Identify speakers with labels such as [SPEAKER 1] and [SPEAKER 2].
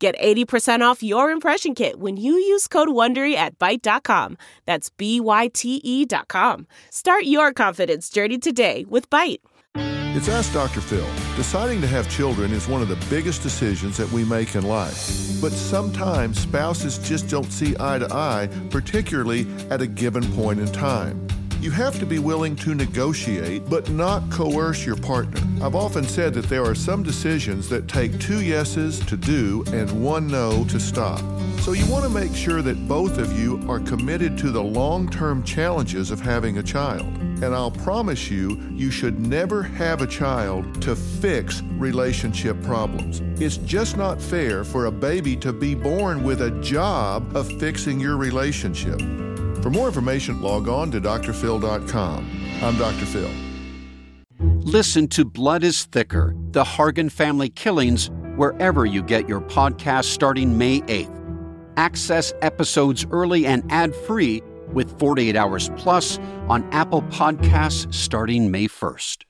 [SPEAKER 1] Get 80% off your impression kit when you use code WONDERY at Byte.com. That's B-Y-T-E dot com. Start your confidence journey today with Byte.
[SPEAKER 2] It's Ask Dr. Phil. Deciding to have children is one of the biggest decisions that we make in life. But sometimes spouses just don't see eye to eye, particularly at a given point in time. You have to be willing to negotiate, but not coerce your partner. I've often said that there are some decisions that take two yeses to do and one no to stop. So you want to make sure that both of you are committed to the long term challenges of having a child. And I'll promise you, you should never have a child to fix relationship problems. It's just not fair for a baby to be born with a job of fixing your relationship. For more information, log on to drphil.com. I'm Dr. Phil.
[SPEAKER 3] Listen to Blood is Thicker The Hargan Family Killings wherever you get your podcast starting May 8th. Access episodes early and ad free with 48 Hours Plus on Apple Podcasts starting May 1st.